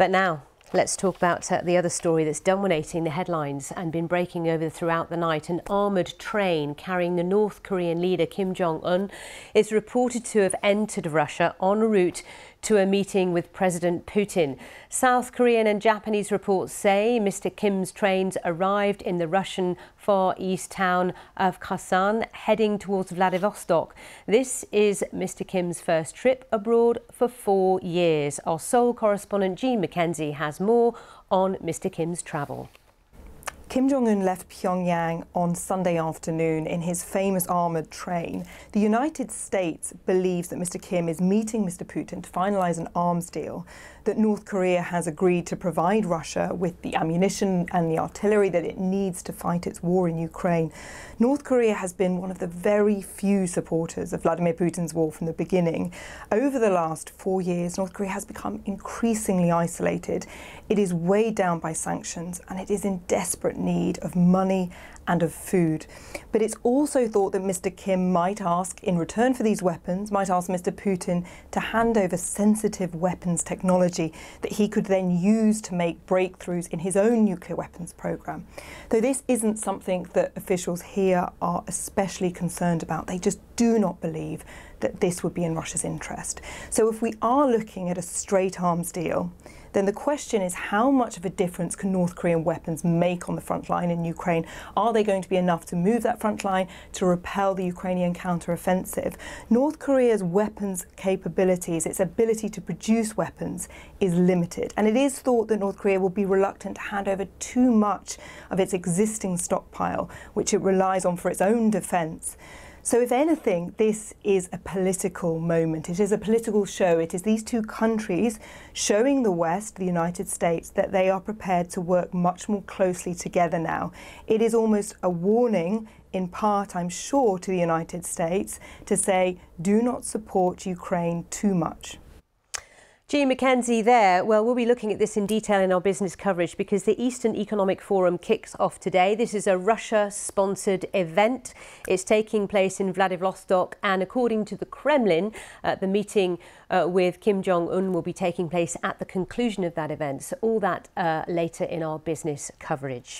But now, Let's talk about uh, the other story that's dominating the headlines and been breaking over throughout the night. An armoured train carrying the North Korean leader Kim Jong un is reported to have entered Russia en route to a meeting with President Putin. South Korean and Japanese reports say Mr. Kim's trains arrived in the Russian Far East town of Khasan, heading towards Vladivostok. This is Mr. Kim's first trip abroad for four years. Our Seoul correspondent Jean Mackenzie has more on Mr. Kim's travel. Kim Jong un left Pyongyang on Sunday afternoon in his famous armoured train. The United States believes that Mr. Kim is meeting Mr. Putin to finalise an arms deal, that North Korea has agreed to provide Russia with the ammunition and the artillery that it needs to fight its war in Ukraine. North Korea has been one of the very few supporters of Vladimir Putin's war from the beginning. Over the last four years, North Korea has become increasingly isolated. It is weighed down by sanctions and it is in desperate need of money and of food. But it's also thought that Mr. Kim might ask, in return for these weapons, might ask Mr. Putin to hand over sensitive weapons technology that he could then use to make breakthroughs in his own nuclear weapons program. Though this isn't something that officials here are especially concerned about, they just do not believe that this would be in Russia's interest. So if we are looking at a straight arms deal, then the question is how much of a difference can North Korean weapons make on the front line in Ukraine? Are they going to be enough to move that front line to repel the Ukrainian counteroffensive? North Korea's weapons capabilities, its ability to produce weapons, is limited. And it is thought that North Korea will be reluctant to hand over too much of its existing stockpile, which it relies on for its own defence. So, if anything, this is a political moment. It is a political show. It is these two countries showing the West, the United States, that they are prepared to work much more closely together now. It is almost a warning, in part, I'm sure, to the United States to say, do not support Ukraine too much. Jean Mackenzie there. Well, we'll be looking at this in detail in our business coverage because the Eastern Economic Forum kicks off today. This is a Russia-sponsored event. It's taking place in Vladivostok and according to the Kremlin, uh, the meeting uh, with Kim Jong-un will be taking place at the conclusion of that event. So all that uh, later in our business coverage.